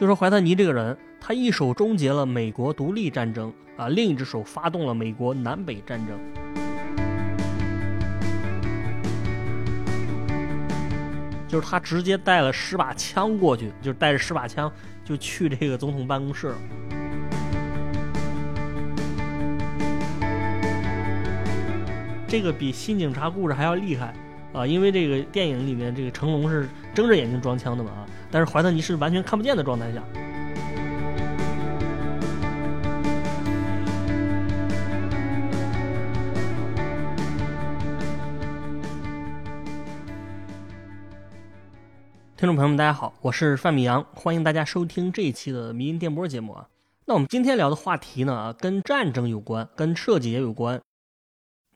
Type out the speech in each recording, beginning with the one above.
就说怀特尼这个人，他一手终结了美国独立战争啊，另一只手发动了美国南北战争。就是他直接带了十把枪过去，就带着十把枪就去这个总统办公室了。这个比新警察故事还要厉害啊！因为这个电影里面这个成龙是睁着眼睛装枪的嘛，但是怀特尼是完全看不见的状态下。听众朋友们，大家好，我是范米阳，欢迎大家收听这一期的迷音电波节目啊。那我们今天聊的话题呢，跟战争有关，跟设计也有关。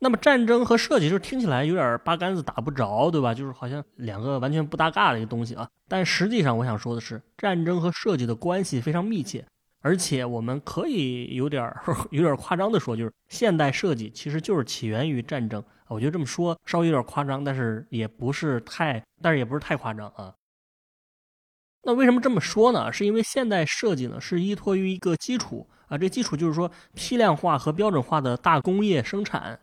那么战争和设计就是听起来有点八竿子打不着，对吧？就是好像两个完全不搭嘎的一个东西啊。但实际上，我想说的是，战争和设计的关系非常密切，而且我们可以有点 有点夸张的说，就是现代设计其实就是起源于战争。我觉得这么说稍微有点夸张，但是也不是太，但是也不是太夸张啊。那为什么这么说呢？是因为现代设计呢是依托于一个基础啊，这基础就是说批量化和标准化的大工业生产。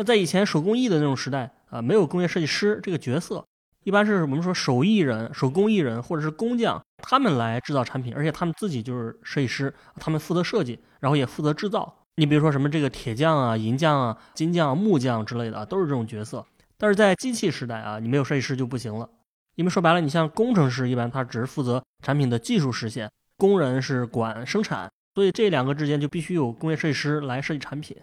那在以前手工艺的那种时代啊，没有工业设计师这个角色，一般是我们说手艺人、手工艺人或者是工匠，他们来制造产品，而且他们自己就是设计师，他们负责设计，然后也负责制造。你比如说什么这个铁匠啊、银匠啊、金匠、木匠之类的啊，都是这种角色。但是在机器时代啊，你没有设计师就不行了。因为说白了，你像工程师，一般他只是负责产品的技术实现，工人是管生产，所以这两个之间就必须有工业设计师来设计产品，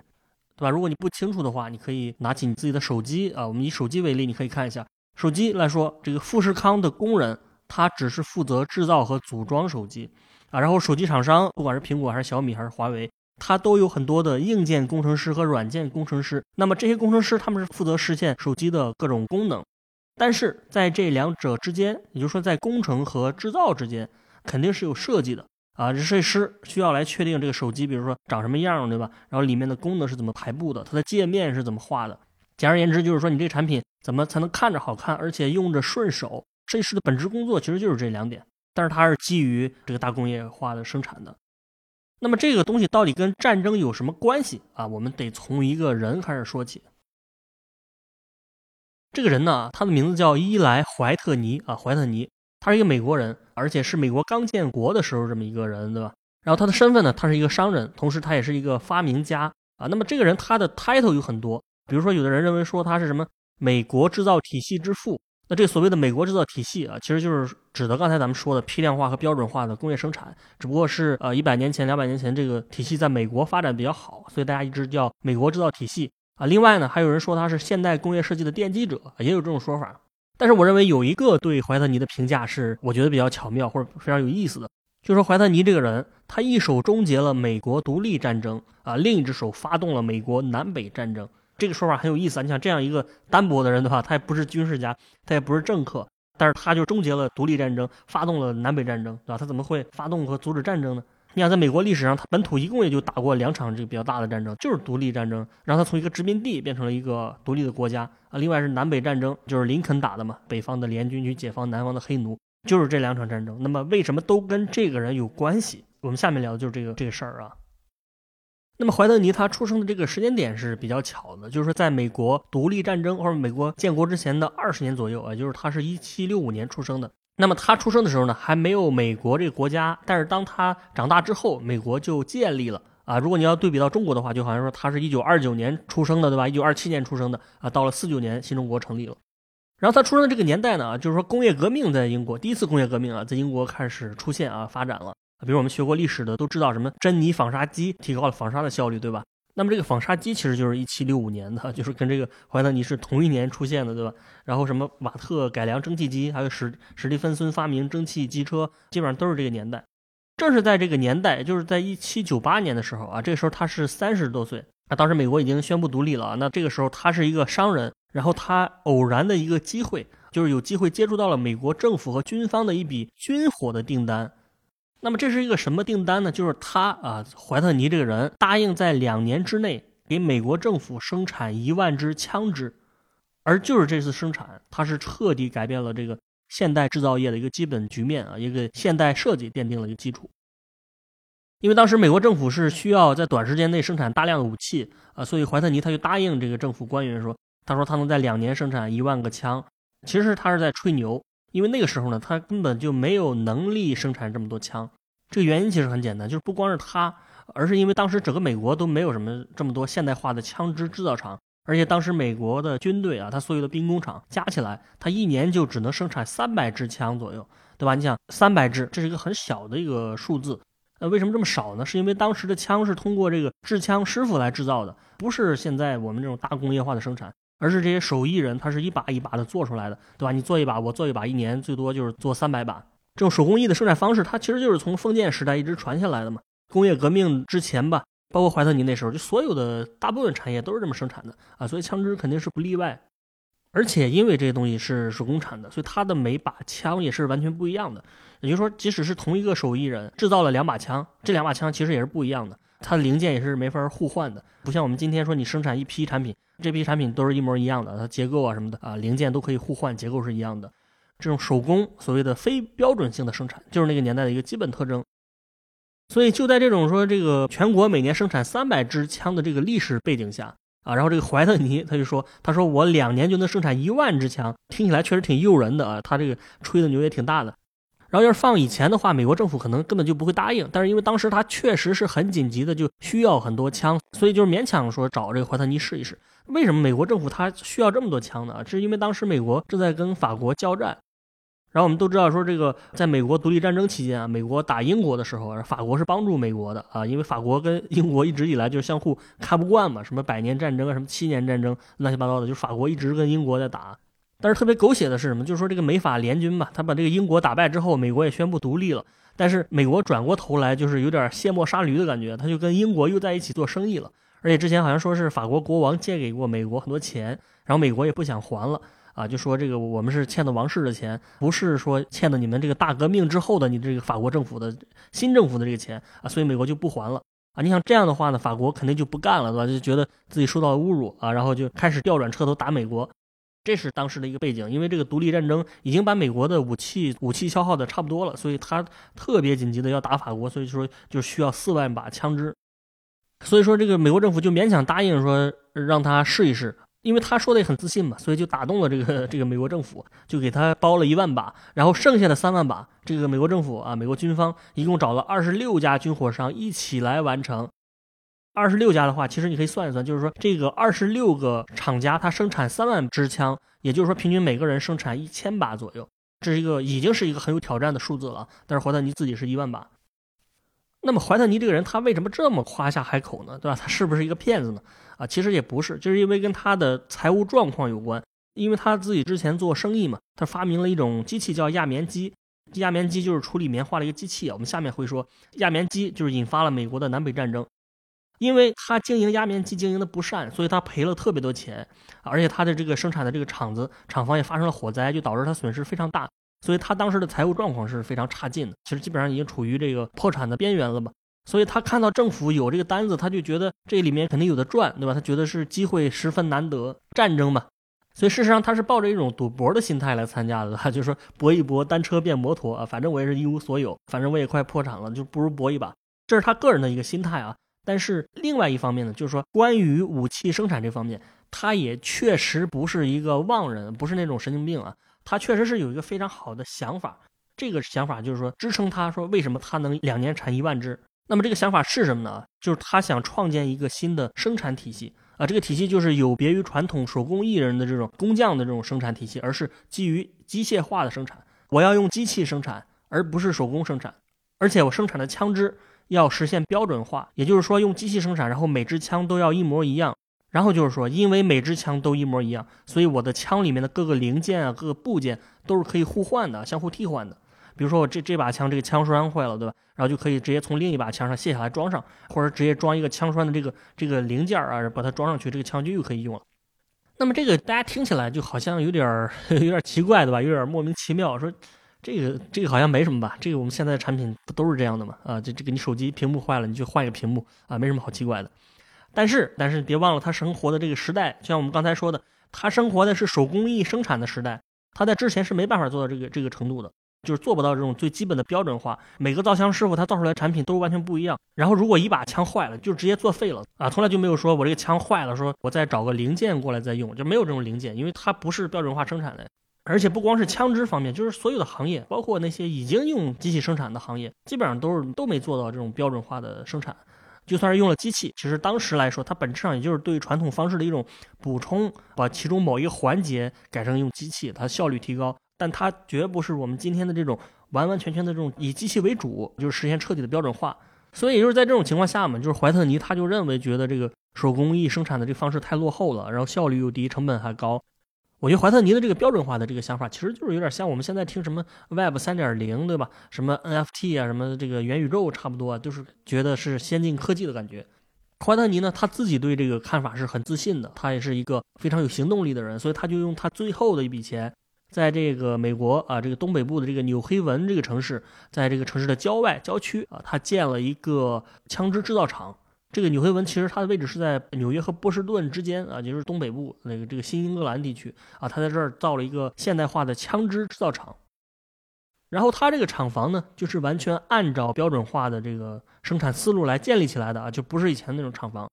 对吧？如果你不清楚的话，你可以拿起你自己的手机啊，我们以手机为例，你可以看一下手机来说，这个富士康的工人他只是负责制造和组装手机啊，然后手机厂商不管是苹果还是小米还是华为，它都有很多的硬件工程师和软件工程师，那么这些工程师他们是负责实现手机的各种功能。但是在这两者之间，也就是说，在工程和制造之间，肯定是有设计的啊。这设计师需要来确定这个手机，比如说长什么样，对吧？然后里面的功能是怎么排布的，它的界面是怎么画的。简而言之，就是说你这个产品怎么才能看着好看，而且用着顺手。设计师的本职工作其实就是这两点，但是它是基于这个大工业化的生产的。那么这个东西到底跟战争有什么关系啊？我们得从一个人开始说起。这个人呢，他的名字叫伊莱·怀特尼啊，怀特尼，他是一个美国人，而且是美国刚建国的时候这么一个人，对吧？然后他的身份呢，他是一个商人，同时他也是一个发明家啊。那么这个人他的 title 有很多，比如说有的人认为说他是什么美国制造体系之父，那这所谓的美国制造体系啊，其实就是指的刚才咱们说的批量化和标准化的工业生产，只不过是呃一百年前、两百年前这个体系在美国发展比较好，所以大家一直叫美国制造体系。啊，另外呢，还有人说他是现代工业设计的奠基者，也有这种说法。但是我认为有一个对怀特尼的评价是，我觉得比较巧妙或者非常有意思的，就说怀特尼这个人，他一手终结了美国独立战争啊，另一只手发动了美国南北战争。这个说法很有意思啊。你想这样一个单薄的人的话，他也不是军事家，他也不是政客，但是他就终结了独立战争，发动了南北战争，对吧？他怎么会发动和阻止战争呢？你想，在美国历史上，它本土一共也就打过两场这个比较大的战争，就是独立战争，让它从一个殖民地变成了一个独立的国家啊。另外是南北战争，就是林肯打的嘛，北方的联军去解放南方的黑奴，就是这两场战争。那么为什么都跟这个人有关系？我们下面聊的就是这个这个事儿啊。那么怀特尼他出生的这个时间点是比较巧的，就是在美国独立战争或者美国建国之前的二十年左右啊，就是他是一七六五年出生的。那么他出生的时候呢，还没有美国这个国家，但是当他长大之后，美国就建立了啊。如果你要对比到中国的话，就好像说他是一九二九年出生的，对吧？一九二七年出生的啊，到了四九年新中国成立了。然后他出生的这个年代呢，就是说工业革命在英国第一次工业革命啊，在英国开始出现啊，发展了。比如我们学过历史的都知道，什么珍妮纺纱机提高了纺纱的效率，对吧？那么这个纺纱机其实就是一七六五年的，就是跟这个怀特尼是同一年出现的，对吧？然后什么瓦特改良蒸汽机，还有史史蒂芬森发明蒸汽机车，基本上都是这个年代。正是在这个年代，就是在一七九八年的时候啊，这个时候他是三十多岁啊，当时美国已经宣布独立了。那这个时候他是一个商人，然后他偶然的一个机会，就是有机会接触到了美国政府和军方的一笔军火的订单。那么这是一个什么订单呢？就是他啊，怀特尼这个人答应在两年之内给美国政府生产一万支枪支，而就是这次生产，他是彻底改变了这个现代制造业的一个基本局面啊，一个现代设计奠定了一个基础。因为当时美国政府是需要在短时间内生产大量的武器啊，所以怀特尼他就答应这个政府官员说，他说他能在两年生产一万个枪。其实他是在吹牛，因为那个时候呢，他根本就没有能力生产这么多枪。这个原因其实很简单，就是不光是他，而是因为当时整个美国都没有什么这么多现代化的枪支制造厂，而且当时美国的军队啊，他所有的兵工厂加起来，他一年就只能生产三百支枪左右，对吧？你想三百支，这是一个很小的一个数字。呃，为什么这么少呢？是因为当时的枪是通过这个制枪师傅来制造的，不是现在我们这种大工业化的生产，而是这些手艺人，他是一把一把的做出来的，对吧？你做一把，我做一把，一年最多就是做三百把。这种手工艺的生产方式，它其实就是从封建时代一直传下来的嘛。工业革命之前吧，包括怀特尼那时候，就所有的大部分产业都是这么生产的啊，所以枪支肯定是不例外。而且因为这些东西是手工产的，所以它的每把枪也是完全不一样的。也就是说，即使是同一个手艺人制造了两把枪，这两把枪其实也是不一样的，它的零件也是没法互换的。不像我们今天说，你生产一批产品，这批产品都是一模一样的，它结构啊什么的啊，零件都可以互换，结构是一样的。这种手工所谓的非标准性的生产，就是那个年代的一个基本特征。所以就在这种说这个全国每年生产三百支枪的这个历史背景下啊，然后这个怀特尼他就说，他说我两年就能生产一万支枪，听起来确实挺诱人的啊，他这个吹的牛也挺大的。然后要是放以前的话，美国政府可能根本就不会答应。但是因为当时他确实是很紧急的，就需要很多枪，所以就是勉强说找这个怀特尼试一试。为什么美国政府他需要这么多枪呢？是因为当时美国正在跟法国交战。然后我们都知道说，这个在美国独立战争期间啊，美国打英国的时候，法国是帮助美国的啊，因为法国跟英国一直以来就是相互看不惯嘛，什么百年战争啊，什么七年战争，乱七八糟的，就法国一直跟英国在打。但是特别狗血的是什么？就是说这个美法联军吧，他把这个英国打败之后，美国也宣布独立了。但是美国转过头来就是有点卸磨杀驴的感觉，他就跟英国又在一起做生意了。而且之前好像说是法国国王借给过美国很多钱，然后美国也不想还了啊，就说这个我们是欠的王室的钱，不是说欠的你们这个大革命之后的你这个法国政府的新政府的这个钱啊，所以美国就不还了啊。你想这样的话呢，法国肯定就不干了，对吧？就觉得自己受到了侮辱啊，然后就开始调转车头打美国。这是当时的一个背景，因为这个独立战争已经把美国的武器武器消耗的差不多了，所以他特别紧急的要打法国，所以说就需要四万把枪支，所以说这个美国政府就勉强答应说让他试一试，因为他说的也很自信嘛，所以就打动了这个这个美国政府，就给他包了一万把，然后剩下的三万把，这个美国政府啊，美国军方一共找了二十六家军火商一起来完成。二十六家的话，其实你可以算一算，就是说这个二十六个厂家，它生产三万支枪，也就是说平均每个人生产一千把左右，这是一个已经是一个很有挑战的数字了。但是怀特尼自己是一万把，那么怀特尼这个人他为什么这么夸下海口呢？对吧？他是不是一个骗子呢？啊，其实也不是，就是因为跟他的财务状况有关，因为他自己之前做生意嘛，他发明了一种机器叫压棉机，压棉机就是处理棉花的一个机器啊。我们下面会说，压棉机就是引发了美国的南北战争。因为他经营压棉机经营的不善，所以他赔了特别多钱，而且他的这个生产的这个厂子厂房也发生了火灾，就导致他损失非常大，所以他当时的财务状况是非常差劲的，其实基本上已经处于这个破产的边缘了吧。所以他看到政府有这个单子，他就觉得这里面肯定有的赚，对吧？他觉得是机会十分难得，战争嘛，所以事实上他是抱着一种赌博的心态来参加的，他 就说搏一搏，单车变摩托啊，反正我也是一无所有，反正我也快破产了，就不如搏一把，这是他个人的一个心态啊。但是另外一方面呢，就是说关于武器生产这方面，他也确实不是一个妄人，不是那种神经病啊。他确实是有一个非常好的想法，这个想法就是说支撑他说为什么他能两年产一万支。那么这个想法是什么呢？就是他想创建一个新的生产体系啊，这个体系就是有别于传统手工艺人的这种工匠的这种生产体系，而是基于机械化的生产。我要用机器生产，而不是手工生产，而且我生产的枪支。要实现标准化，也就是说用机器生产，然后每支枪都要一模一样。然后就是说，因为每支枪都一模一样，所以我的枪里面的各个零件啊、各个部件都是可以互换的、相互替换的。比如说我这这把枪这个枪栓坏了，对吧？然后就可以直接从另一把枪上卸下来装上，或者直接装一个枪栓的这个这个零件啊，把它装上去，这个枪就又可以用了。那么这个大家听起来就好像有点 有点奇怪，对吧？有点莫名其妙，说。这个这个好像没什么吧？这个我们现在的产品不都是这样的吗？啊，这这个你手机屏幕坏了，你就换一个屏幕啊，没什么好奇怪的。但是但是别忘了他生活的这个时代，就像我们刚才说的，他生活的是手工艺生产的时代，他在之前是没办法做到这个这个程度的，就是做不到这种最基本的标准化。每个造枪师傅他造出来的产品都是完全不一样。然后如果一把枪坏了，就直接作废了啊，从来就没有说我这个枪坏了，说我再找个零件过来再用，就没有这种零件，因为它不是标准化生产的。而且不光是枪支方面，就是所有的行业，包括那些已经用机器生产的行业，基本上都是都没做到这种标准化的生产。就算是用了机器，其实当时来说，它本质上也就是对传统方式的一种补充，把其中某一个环节改成用机器，它效率提高。但它绝不是我们今天的这种完完全全的这种以机器为主，就是实现彻底的标准化。所以也就是在这种情况下嘛，就是怀特尼他就认为，觉得这个手工艺生产的这方式太落后了，然后效率又低，成本还高。我觉得怀特尼的这个标准化的这个想法，其实就是有点像我们现在听什么 Web 三点零，对吧？什么 NFT 啊，什么这个元宇宙，差不多，就是觉得是先进科技的感觉。怀特尼呢，他自己对这个看法是很自信的，他也是一个非常有行动力的人，所以他就用他最后的一笔钱，在这个美国啊，这个东北部的这个纽黑文这个城市，在这个城市的郊外郊区啊，他建了一个枪支制造厂。这个纽黑文其实它的位置是在纽约和波士顿之间啊，就是东北部那个这个新英格兰地区啊，他在这儿造了一个现代化的枪支制造厂。然后他这个厂房呢，就是完全按照标准化的这个生产思路来建立起来的啊，就不是以前那种厂房。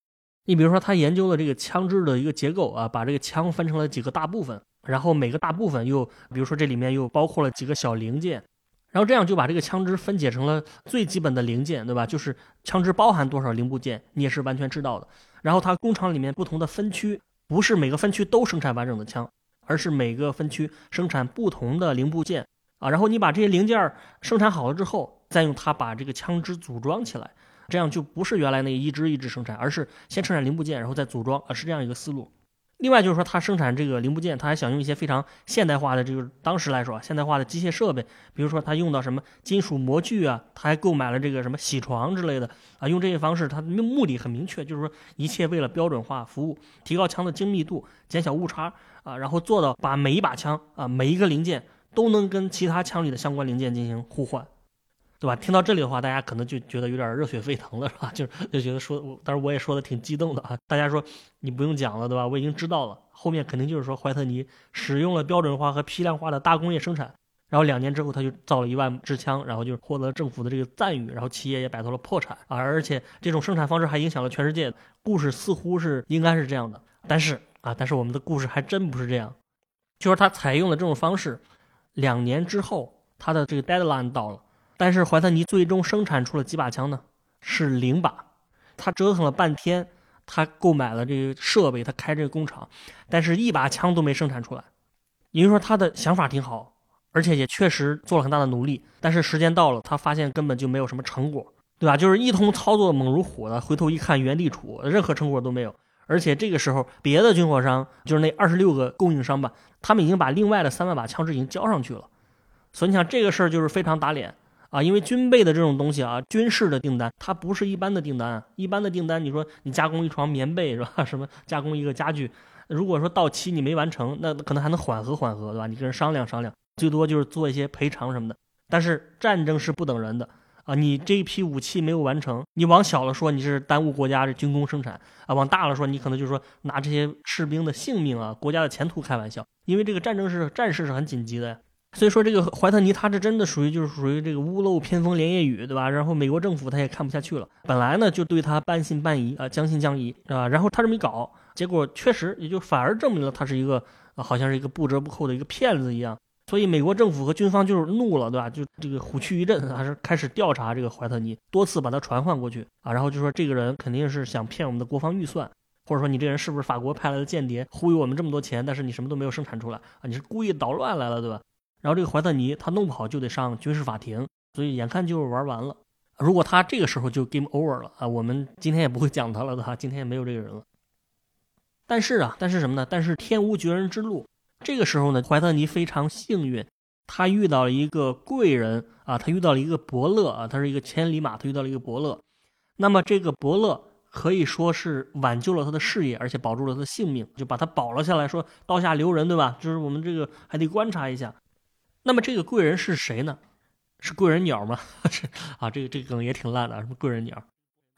你比如说，他研究了这个枪支的一个结构啊，把这个枪分成了几个大部分，然后每个大部分又，比如说这里面又包括了几个小零件。然后这样就把这个枪支分解成了最基本的零件，对吧？就是枪支包含多少零部件，你也是完全知道的。然后它工厂里面不同的分区，不是每个分区都生产完整的枪，而是每个分区生产不同的零部件啊。然后你把这些零件生产好了之后，再用它把这个枪支组装起来，这样就不是原来那一支一支生产，而是先生产零部件，然后再组装啊，是这样一个思路。另外就是说，他生产这个零部件，他还想用一些非常现代化的，就是当时来说现代化的机械设备，比如说他用到什么金属模具啊，他还购买了这个什么铣床之类的啊，用这些方式，他目的很明确，就是说一切为了标准化服务，提高枪的精密度，减小误差啊，然后做到把每一把枪啊每一个零件都能跟其他枪里的相关零件进行互换。对吧？听到这里的话，大家可能就觉得有点热血沸腾了，是吧？就就觉得说，当然我也说的挺激动的啊。大家说你不用讲了，对吧？我已经知道了，后面肯定就是说怀特尼使用了标准化和批量化的大工业生产，然后两年之后他就造了一万支枪，然后就获得政府的这个赞誉，然后企业也摆脱了破产啊。而且这种生产方式还影响了全世界。故事似乎是应该是这样的，但是啊，但是我们的故事还真不是这样，就是他采用了这种方式，两年之后他的这个 deadline 到了。但是怀特尼最终生产出了几把枪呢？是零把。他折腾了半天，他购买了这个设备，他开这个工厂，但是一把枪都没生产出来。也就是说，他的想法挺好，而且也确实做了很大的努力。但是时间到了，他发现根本就没有什么成果，对吧？就是一通操作猛如虎的，回头一看原地杵，任何成果都没有。而且这个时候，别的军火商，就是那二十六个供应商吧，他们已经把另外的三万把枪支已经交上去了。所以你想，这个事儿就是非常打脸。啊，因为军备的这种东西啊，军事的订单它不是一般的订单。一般的订单，你说你加工一床棉被是吧？什么加工一个家具，如果说到期你没完成，那可能还能缓和缓和，对吧？你跟人商量商量，最多就是做一些赔偿什么的。但是战争是不等人的啊，你这一批武器没有完成，你往小了说你是耽误国家的军工生产啊，往大了说你可能就是说拿这些士兵的性命啊、国家的前途开玩笑。因为这个战争是战事是很紧急的呀。所以说，这个怀特尼他这真的属于就是属于这个屋漏偏逢连夜雨，对吧？然后美国政府他也看不下去了，本来呢就对他半信半疑啊，将信将疑，对吧？然后他这么一搞，结果确实也就反而证明了他是一个，好像是一个不折不扣的一个骗子一样。所以美国政府和军方就是怒了，对吧？就这个虎躯一震，还是开始调查这个怀特尼，多次把他传唤过去啊，然后就说这个人肯定是想骗我们的国防预算，或者说你这人是不是法国派来的间谍，忽悠我们这么多钱，但是你什么都没有生产出来啊？你是故意捣乱来了，对吧？然后这个怀特尼他弄不好就得上军事法庭，所以眼看就是玩完了。如果他这个时候就 game over 了啊，我们今天也不会讲他了的哈，今天也没有这个人了。但是啊，但是什么呢？但是天无绝人之路。这个时候呢，怀特尼非常幸运，他遇到了一个贵人啊，他遇到了一个伯乐啊，他是一个千里马，他遇到了一个伯乐。那么这个伯乐可以说是挽救了他的事业，而且保住了他的性命，就把他保了下来，说刀下留人，对吧？就是我们这个还得观察一下。那么这个贵人是谁呢？是贵人鸟吗？啊，这个这个梗也挺烂的，什么贵人鸟？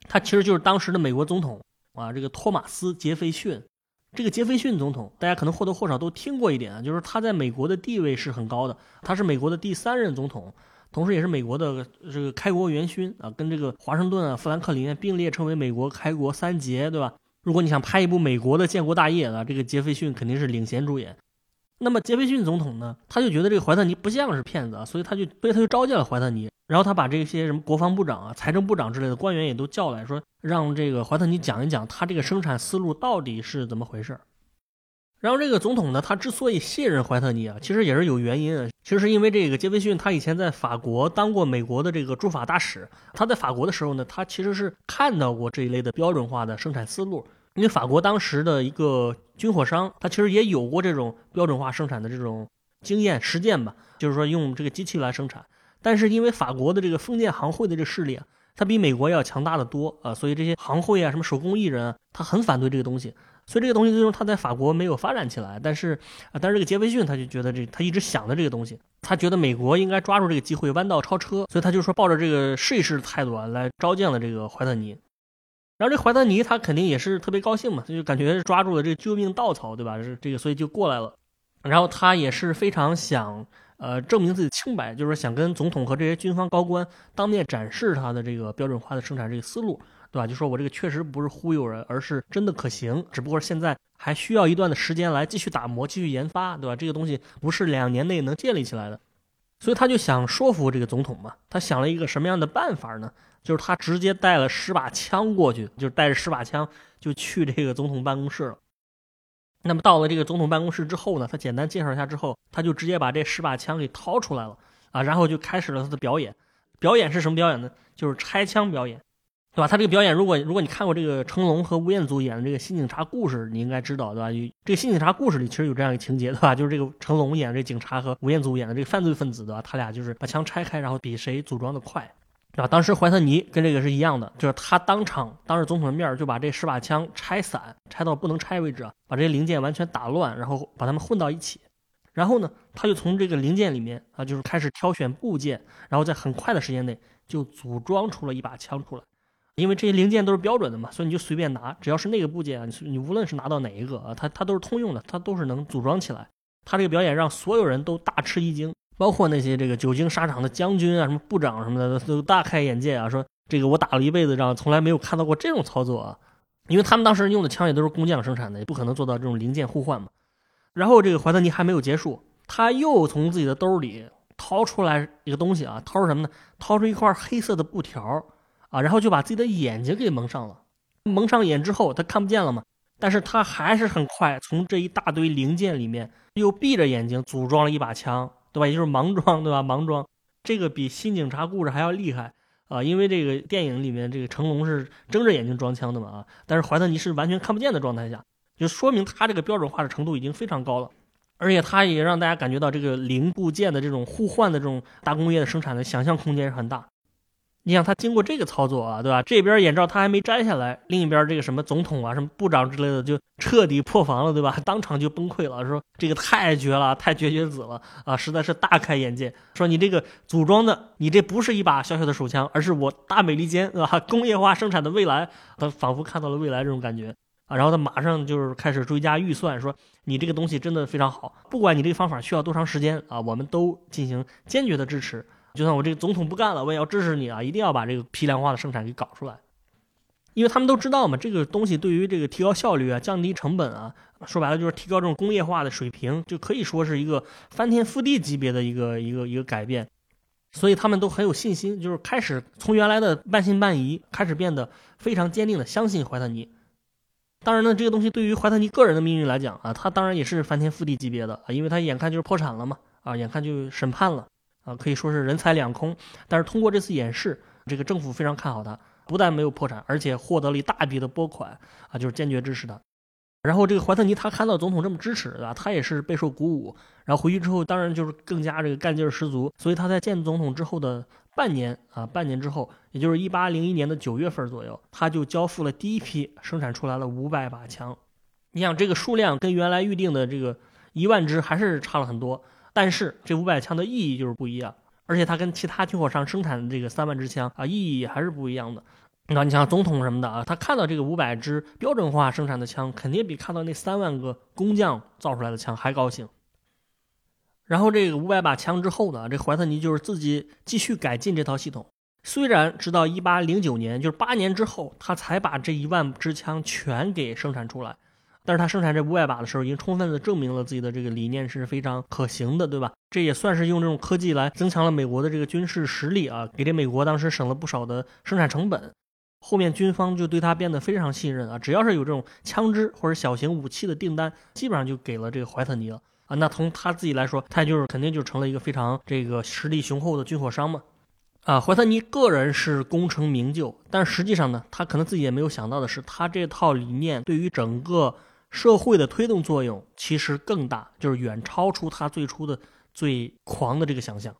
他其实就是当时的美国总统啊，这个托马斯·杰斐逊。这个杰斐逊总统，大家可能或多或少都听过一点啊，就是他在美国的地位是很高的，他是美国的第三任总统，同时也是美国的这个开国元勋啊，跟这个华盛顿啊、富兰克林并列称为美国开国三杰，对吧？如果你想拍一部美国的建国大业啊，这个杰斐逊肯定是领衔主演。那么杰斐逊总统呢，他就觉得这个怀特尼不像是骗子啊，所以他就所以他就召见了怀特尼，然后他把这些什么国防部长啊、财政部长之类的官员也都叫来说，让这个怀特尼讲一讲他这个生产思路到底是怎么回事。然后这个总统呢，他之所以信任怀特尼啊，其实也是有原因啊，其实是因为这个杰斐逊他以前在法国当过美国的这个驻法大使，他在法国的时候呢，他其实是看到过这一类的标准化的生产思路。因为法国当时的一个军火商，他其实也有过这种标准化生产的这种经验实践吧，就是说用这个机器来生产。但是因为法国的这个封建行会的这个势力啊，它比美国要强大的多啊，所以这些行会啊、什么手工艺人啊，他很反对这个东西。所以这个东西最终他在法国没有发展起来。但是啊，但是这个杰斐逊他就觉得这他一直想着这个东西，他觉得美国应该抓住这个机会弯道超车，所以他就说抱着这个试一试的态度啊，来召见了这个怀特尼。然后这怀特尼他肯定也是特别高兴嘛，他就感觉抓住了这个救命稻草，对吧？是这个，所以就过来了。然后他也是非常想，呃，证明自己清白，就是想跟总统和这些军方高官当面展示他的这个标准化的生产这个思路，对吧？就说我这个确实不是忽悠人，而是真的可行，只不过现在还需要一段的时间来继续打磨、继续研发，对吧？这个东西不是两年内能建立起来的，所以他就想说服这个总统嘛。他想了一个什么样的办法呢？就是他直接带了十把枪过去，就是带着十把枪就去这个总统办公室了。那么到了这个总统办公室之后呢，他简单介绍一下之后，他就直接把这十把枪给掏出来了啊，然后就开始了他的表演。表演是什么表演呢？就是拆枪表演，对吧？他这个表演，如果如果你看过这个成龙和吴彦祖演的这个《新警察故事》，你应该知道，对吧？这个《新警察故事》里其实有这样一个情节，对吧？就是这个成龙演的这警察和吴彦祖演的这个犯罪分子，对吧？他俩就是把枪拆开，然后比谁组装的快。啊，当时怀特尼跟这个是一样的，就是他当场当着总统的面就把这十把枪拆散，拆到不能拆为止，把这些零件完全打乱，然后把它们混到一起。然后呢，他就从这个零件里面啊，就是开始挑选部件，然后在很快的时间内就组装出了一把枪出来。因为这些零件都是标准的嘛，所以你就随便拿，只要是那个部件啊，你你无论是拿到哪一个啊，它它都是通用的，它都是能组装起来。他这个表演让所有人都大吃一惊。包括那些这个久经沙场的将军啊，什么部长什么的，都大开眼界啊！说这个我打了一辈子仗，从来没有看到过这种操作啊！因为他们当时用的枪也都是工匠生产的，也不可能做到这种零件互换嘛。然后这个怀特尼还没有结束，他又从自己的兜里掏出来一个东西啊，掏出什么呢？掏出一块黑色的布条啊，然后就把自己的眼睛给蒙上了。蒙上眼之后，他看不见了嘛？但是他还是很快从这一大堆零件里面又闭着眼睛组装了一把枪。对吧？也就是盲装，对吧？盲装，这个比新警察故事还要厉害啊！因为这个电影里面，这个成龙是睁着眼睛装枪的嘛啊，但是怀特尼是完全看不见的状态下，就说明他这个标准化的程度已经非常高了，而且他也让大家感觉到这个零部件的这种互换的这种大工业的生产的想象空间是很大。你想他经过这个操作啊，对吧？这边眼罩他还没摘下来，另一边这个什么总统啊、什么部长之类的就彻底破防了，对吧？当场就崩溃了，说这个太绝了，太绝绝子了啊！实在是大开眼界，说你这个组装的，你这不是一把小小的手枪，而是我大美利坚啊 工业化生产的未来。他仿佛看到了未来这种感觉啊！然后他马上就是开始追加预算，说你这个东西真的非常好，不管你这个方法需要多长时间啊，我们都进行坚决的支持。就算我这个总统不干了，我也要支持你啊！一定要把这个批量化的生产给搞出来，因为他们都知道嘛，这个东西对于这个提高效率啊、降低成本啊，说白了就是提高这种工业化的水平，就可以说是一个翻天覆地级别的一个一个一个改变，所以他们都很有信心，就是开始从原来的半信半疑，开始变得非常坚定的相信怀特尼。当然呢，这个东西对于怀特尼个人的命运来讲啊，他当然也是翻天覆地级别的啊，因为他眼看就是破产了嘛，啊，眼看就审判了。啊，可以说是人财两空，但是通过这次演示，这个政府非常看好他，不但没有破产，而且获得了一大笔的拨款啊，就是坚决支持他。然后这个怀特尼他看到总统这么支持啊，他也是备受鼓舞。然后回去之后，当然就是更加这个干劲儿十足。所以他在见总统之后的半年啊，半年之后，也就是一八零一年的九月份左右，他就交付了第一批生产出来了五百把枪。你想这个数量跟原来预定的这个一万支还是差了很多。但是这五百枪的意义就是不一样，而且它跟其他军火商生产的这个三万支枪啊，意义还是不一样的。那你像总统什么的啊，他看到这个五百支标准化生产的枪，肯定比看到那三万个工匠造出来的枪还高兴。然后这个五百把枪之后呢，这怀特尼就是自己继续改进这套系统。虽然直到一八零九年，就是八年之后，他才把这一万支枪全给生产出来，但是他生产这五百把的时候，已经充分的证明了自己的这个理念是非常可行的，对吧？这也算是用这种科技来增强了美国的这个军事实力啊，给这美国当时省了不少的生产成本。后面军方就对他变得非常信任啊，只要是有这种枪支或者小型武器的订单，基本上就给了这个怀特尼了啊。那从他自己来说，他就是肯定就成了一个非常这个实力雄厚的军火商嘛。啊，怀特尼个人是功成名就，但实际上呢，他可能自己也没有想到的是，他这套理念对于整个社会的推动作用其实更大，就是远超出他最初的最狂的这个想象。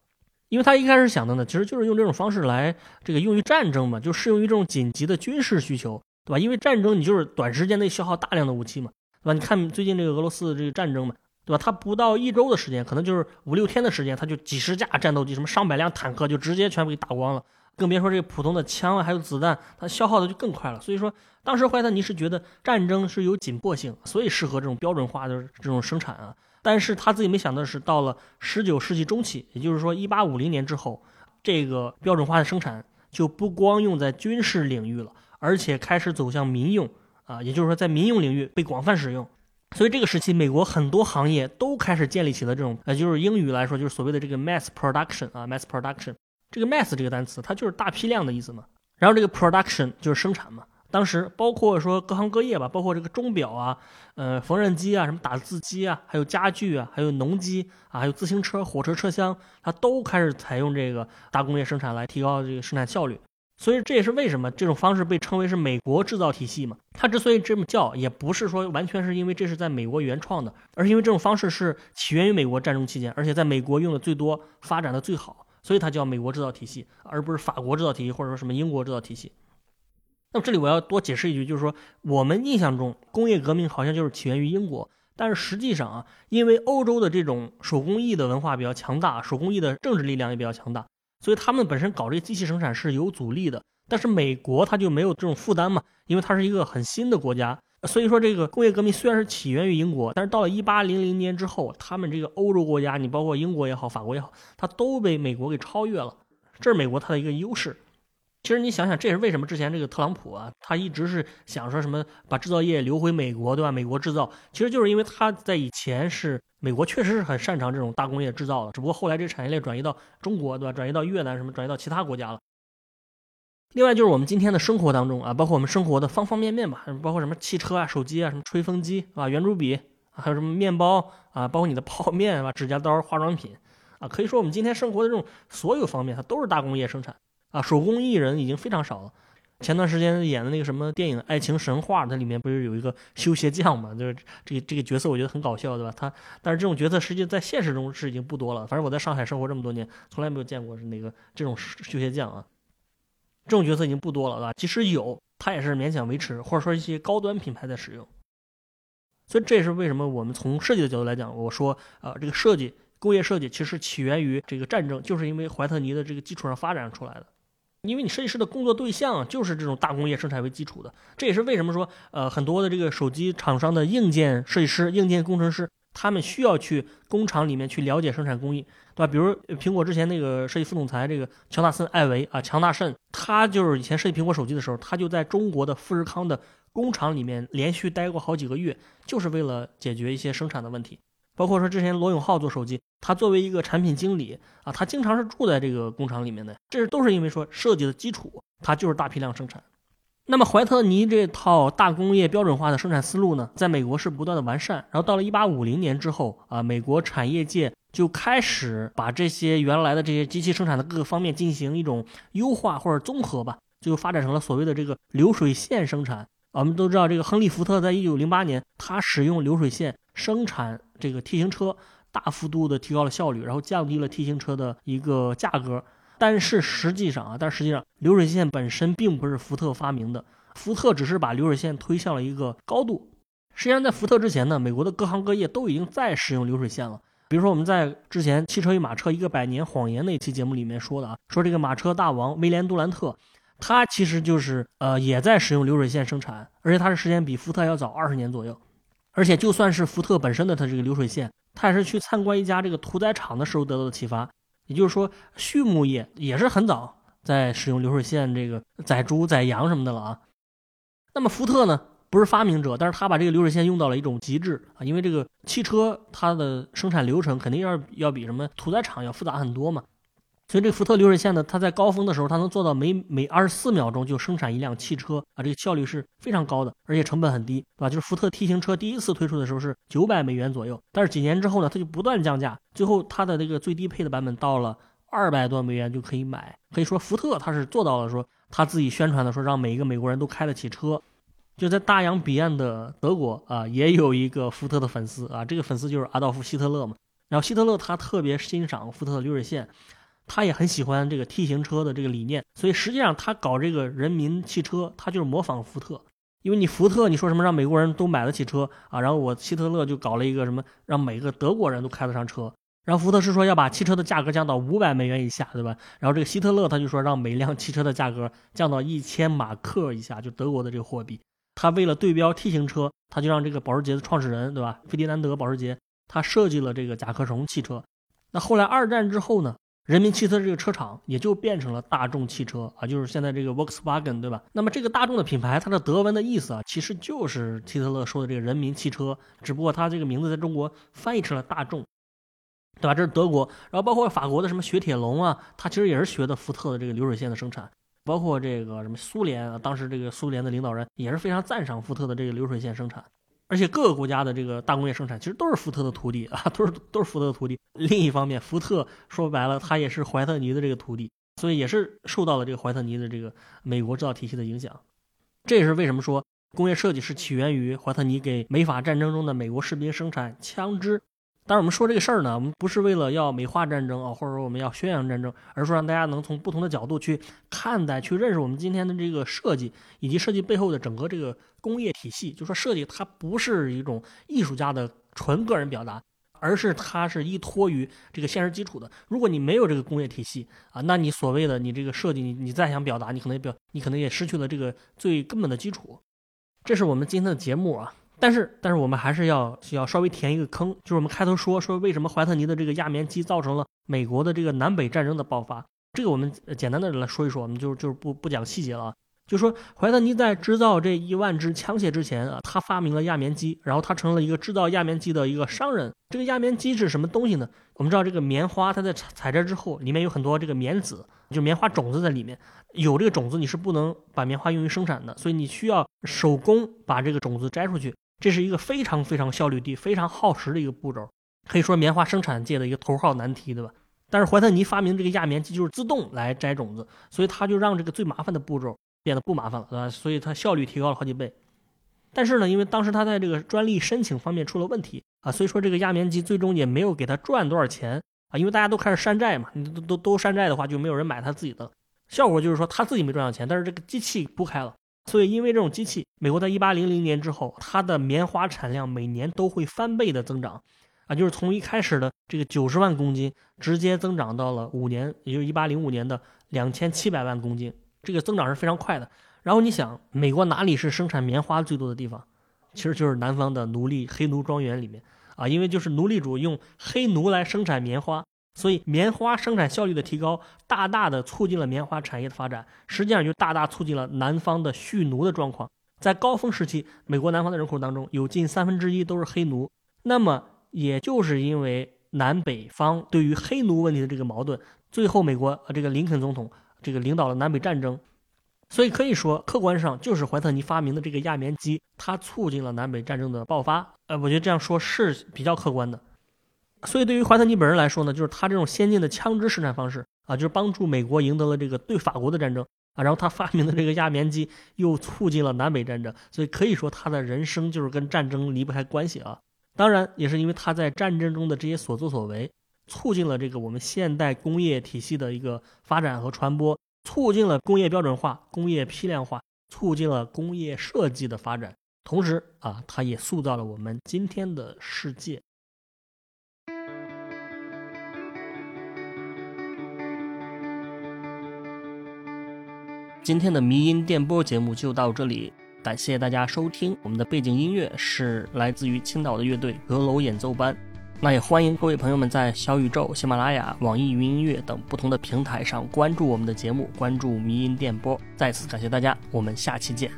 因为他一开始想的呢，其实就是用这种方式来这个用于战争嘛，就适用于这种紧急的军事需求，对吧？因为战争你就是短时间内消耗大量的武器嘛，对吧？你看最近这个俄罗斯的这个战争嘛，对吧？他不到一周的时间，可能就是五六天的时间，他就几十架战斗机，什么上百辆坦克就直接全部给打光了，更别说这个普通的枪啊，还有子弹，它消耗的就更快了。所以说，当时怀特尼是觉得战争是有紧迫性，所以适合这种标准化的这种生产啊。但是他自己没想到的是，到了十九世纪中期，也就是说一八五零年之后，这个标准化的生产就不光用在军事领域了，而且开始走向民用啊，也就是说在民用领域被广泛使用。所以这个时期，美国很多行业都开始建立起了这种，呃，就是英语来说就是所谓的这个 mass production 啊，mass production。这个 mass 这个单词它就是大批量的意思嘛，然后这个 production 就是生产嘛。当时包括说各行各业吧，包括这个钟表啊，呃，缝纫机啊，什么打字机啊，还有家具啊，还有农机啊，还有自行车、火车车厢，它都开始采用这个大工业生产来提高这个生产效率。所以这也是为什么这种方式被称为是美国制造体系嘛。它之所以这么叫，也不是说完全是因为这是在美国原创的，而是因为这种方式是起源于美国战争期间，而且在美国用的最多、发展的最好，所以它叫美国制造体系，而不是法国制造体系或者说什么英国制造体系。那么这里我要多解释一句，就是说我们印象中工业革命好像就是起源于英国，但是实际上啊，因为欧洲的这种手工艺的文化比较强大，手工艺的政治力量也比较强大，所以他们本身搞这机器生产是有阻力的。但是美国它就没有这种负担嘛，因为它是一个很新的国家，所以说这个工业革命虽然是起源于英国，但是到了一八零零年之后，他们这个欧洲国家，你包括英国也好，法国也好，它都被美国给超越了，这是美国它的一个优势。其实你想想，这也是为什么之前这个特朗普啊，他一直是想说什么把制造业留回美国，对吧？美国制造，其实就是因为他在以前是美国确实是很擅长这种大工业制造的，只不过后来这产业链转移到中国，对吧？转移到越南什么，转移到其他国家了。另外就是我们今天的生活当中啊，包括我们生活的方方面面吧，包括什么汽车啊、手机啊、什么吹风机啊、圆珠笔啊，还有什么面包啊，包括你的泡面啊、指甲刀、化妆品啊，可以说我们今天生活的这种所有方面，它都是大工业生产。啊，手工艺人已经非常少了。前段时间演的那个什么电影《爱情神话》，它里面不是有一个修鞋匠嘛？就是这个这个角色，我觉得很搞笑，对吧？他但是这种角色实际在现实中是已经不多了。反正我在上海生活这么多年，从来没有见过是那个这种修鞋匠啊。这种角色已经不多了，对吧？即使有，它也是勉强维持，或者说一些高端品牌在使用。所以这也是为什么我们从设计的角度来讲，我说啊，这个设计工业设计其实起源于这个战争，就是因为怀特尼的这个基础上发展出来的。因为你设计师的工作对象就是这种大工业生产为基础的，这也是为什么说，呃，很多的这个手机厂商的硬件设计师、硬件工程师，他们需要去工厂里面去了解生产工艺，对吧？比如苹果之前那个设计副总裁这个乔纳森·艾维啊，乔纳森，他就是以前设计苹果手机的时候，他就在中国的富士康的工厂里面连续待过好几个月，就是为了解决一些生产的问题。包括说之前罗永浩做手机，他作为一个产品经理啊，他经常是住在这个工厂里面的，这都是因为说设计的基础，它就是大批量生产。那么怀特尼这套大工业标准化的生产思路呢，在美国是不断的完善，然后到了一八五零年之后啊，美国产业界就开始把这些原来的这些机器生产的各个方面进行一种优化或者综合吧，就发展成了所谓的这个流水线生产。我们都知道，这个亨利·福特在一九零八年，他使用流水线生产这个 T 型车，大幅度的提高了效率，然后降低了 T 型车的一个价格。但是实际上啊，但实际上流水线本身并不是福特发明的，福特只是把流水线推向了一个高度。实际上，在福特之前呢，美国的各行各业都已经在使用流水线了。比如说，我们在之前《汽车与马车：一个百年谎言》那期节目里面说的啊，说这个马车大王威廉·杜兰特。他其实就是呃也在使用流水线生产，而且它的时间比福特要早二十年左右。而且就算是福特本身的它这个流水线，他也是去参观一家这个屠宰场的时候得到的启发。也就是说，畜牧业也是很早在使用流水线这个宰猪宰羊什么的了啊。那么福特呢，不是发明者，但是他把这个流水线用到了一种极致啊，因为这个汽车它的生产流程肯定要要比什么屠宰场要复杂很多嘛。所以这个福特流水线呢，它在高峰的时候，它能做到每每二十四秒钟就生产一辆汽车啊，这个效率是非常高的，而且成本很低，对吧？就是福特 T 型车第一次推出的时候是九百美元左右，但是几年之后呢，它就不断降价，最后它的这个最低配的版本到了二百多美元就可以买。可以说福特它是做到了说他自己宣传的说让每一个美国人都开得起车。就在大洋彼岸的德国啊，也有一个福特的粉丝啊，这个粉丝就是阿道夫希特勒嘛。然后希特勒他特别欣赏福特的流水线。他也很喜欢这个 T 型车的这个理念，所以实际上他搞这个人民汽车，他就是模仿福特。因为你福特，你说什么让美国人都买得起车啊？然后我希特勒就搞了一个什么，让每个德国人都开得上车。然后福特是说要把汽车的价格降到五百美元以下，对吧？然后这个希特勒他就说让每辆汽车的价格降到一千马克以下，就德国的这个货币。他为了对标 T 型车，他就让这个保时捷的创始人，对吧？费迪南德保时捷，他设计了这个甲壳虫汽车。那后来二战之后呢？人民汽车这个车厂也就变成了大众汽车啊，就是现在这个 Volkswagen，对吧？那么这个大众的品牌，它的德文的意思啊，其实就是希特勒说的这个人民汽车，只不过它这个名字在中国翻译成了大众，对吧？这是德国，然后包括法国的什么雪铁龙啊，它其实也是学的福特的这个流水线的生产，包括这个什么苏联啊，当时这个苏联的领导人也是非常赞赏福特的这个流水线生产。而且各个国家的这个大工业生产其实都是福特的徒弟啊，都是都是福特的徒弟。另一方面，福特说白了，他也是怀特尼的这个徒弟，所以也是受到了这个怀特尼的这个美国制造体系的影响。这也是为什么说工业设计是起源于怀特尼给美法战争中的美国士兵生产枪支。当然，我们说这个事儿呢，我们不是为了要美化战争啊，或者说我们要宣扬战争，而是说让大家能从不同的角度去看待、去认识我们今天的这个设计，以及设计背后的整个这个工业体系。就说设计它不是一种艺术家的纯个人表达，而是它是依托于这个现实基础的。如果你没有这个工业体系啊，那你所谓的你这个设计，你你再想表达，你可能也表，你可能也失去了这个最根本的基础。这是我们今天的节目啊。但是，但是我们还是要需要稍微填一个坑，就是我们开头说说为什么怀特尼的这个压棉机造成了美国的这个南北战争的爆发。这个我们简单的来说一说，我们就就是不不讲细节了。就说怀特尼在制造这一万支枪械之前啊，他发明了压棉机，然后他成了一个制造压棉机的一个商人。这个压棉机是什么东西呢？我们知道这个棉花，它在采采摘之后，里面有很多这个棉籽，就棉花种子在里面。有这个种子，你是不能把棉花用于生产的，所以你需要手工把这个种子摘出去。这是一个非常非常效率低、非常耗时的一个步骤，可以说棉花生产界的一个头号难题，对吧？但是怀特尼发明这个压棉机就是自动来摘种子，所以他就让这个最麻烦的步骤变得不麻烦了，对吧？所以它效率提高了好几倍。但是呢，因为当时他在这个专利申请方面出了问题啊，所以说这个压棉机最终也没有给他赚多少钱啊，因为大家都开始山寨嘛，都都都山寨的话，就没有人买他自己的。效果就是说他自己没赚到钱，但是这个机器铺开了。所以，因为这种机器，美国在一八零零年之后，它的棉花产量每年都会翻倍的增长，啊，就是从一开始的这个九十万公斤，直接增长到了五年，也就是一八零五年的两千七百万公斤，这个增长是非常快的。然后你想，美国哪里是生产棉花最多的地方？其实就是南方的奴隶黑奴庄园里面，啊，因为就是奴隶主用黑奴来生产棉花。所以，棉花生产效率的提高，大大的促进了棉花产业的发展，实际上就大大促进了南方的蓄奴的状况。在高峰时期，美国南方的人口当中有近三分之一都是黑奴。那么，也就是因为南北方对于黑奴问题的这个矛盾，最后美国呃这个林肯总统这个领导了南北战争。所以可以说，客观上就是怀特尼发明的这个压棉机，它促进了南北战争的爆发。呃，我觉得这样说是比较客观的。所以，对于怀特尼本人来说呢，就是他这种先进的枪支生产方式啊，就是帮助美国赢得了这个对法国的战争啊。然后他发明的这个压棉机又促进了南北战争，所以可以说他的人生就是跟战争离不开关系啊。当然，也是因为他在战争中的这些所作所为，促进了这个我们现代工业体系的一个发展和传播，促进了工业标准化、工业批量化，促进了工业设计的发展。同时啊，他也塑造了我们今天的世界。今天的迷音电波节目就到这里，感谢大家收听。我们的背景音乐是来自于青岛的乐队阁楼演奏班。那也欢迎各位朋友们在小宇宙、喜马拉雅、网易云音乐等不同的平台上关注我们的节目，关注迷音电波。再次感谢大家，我们下期见。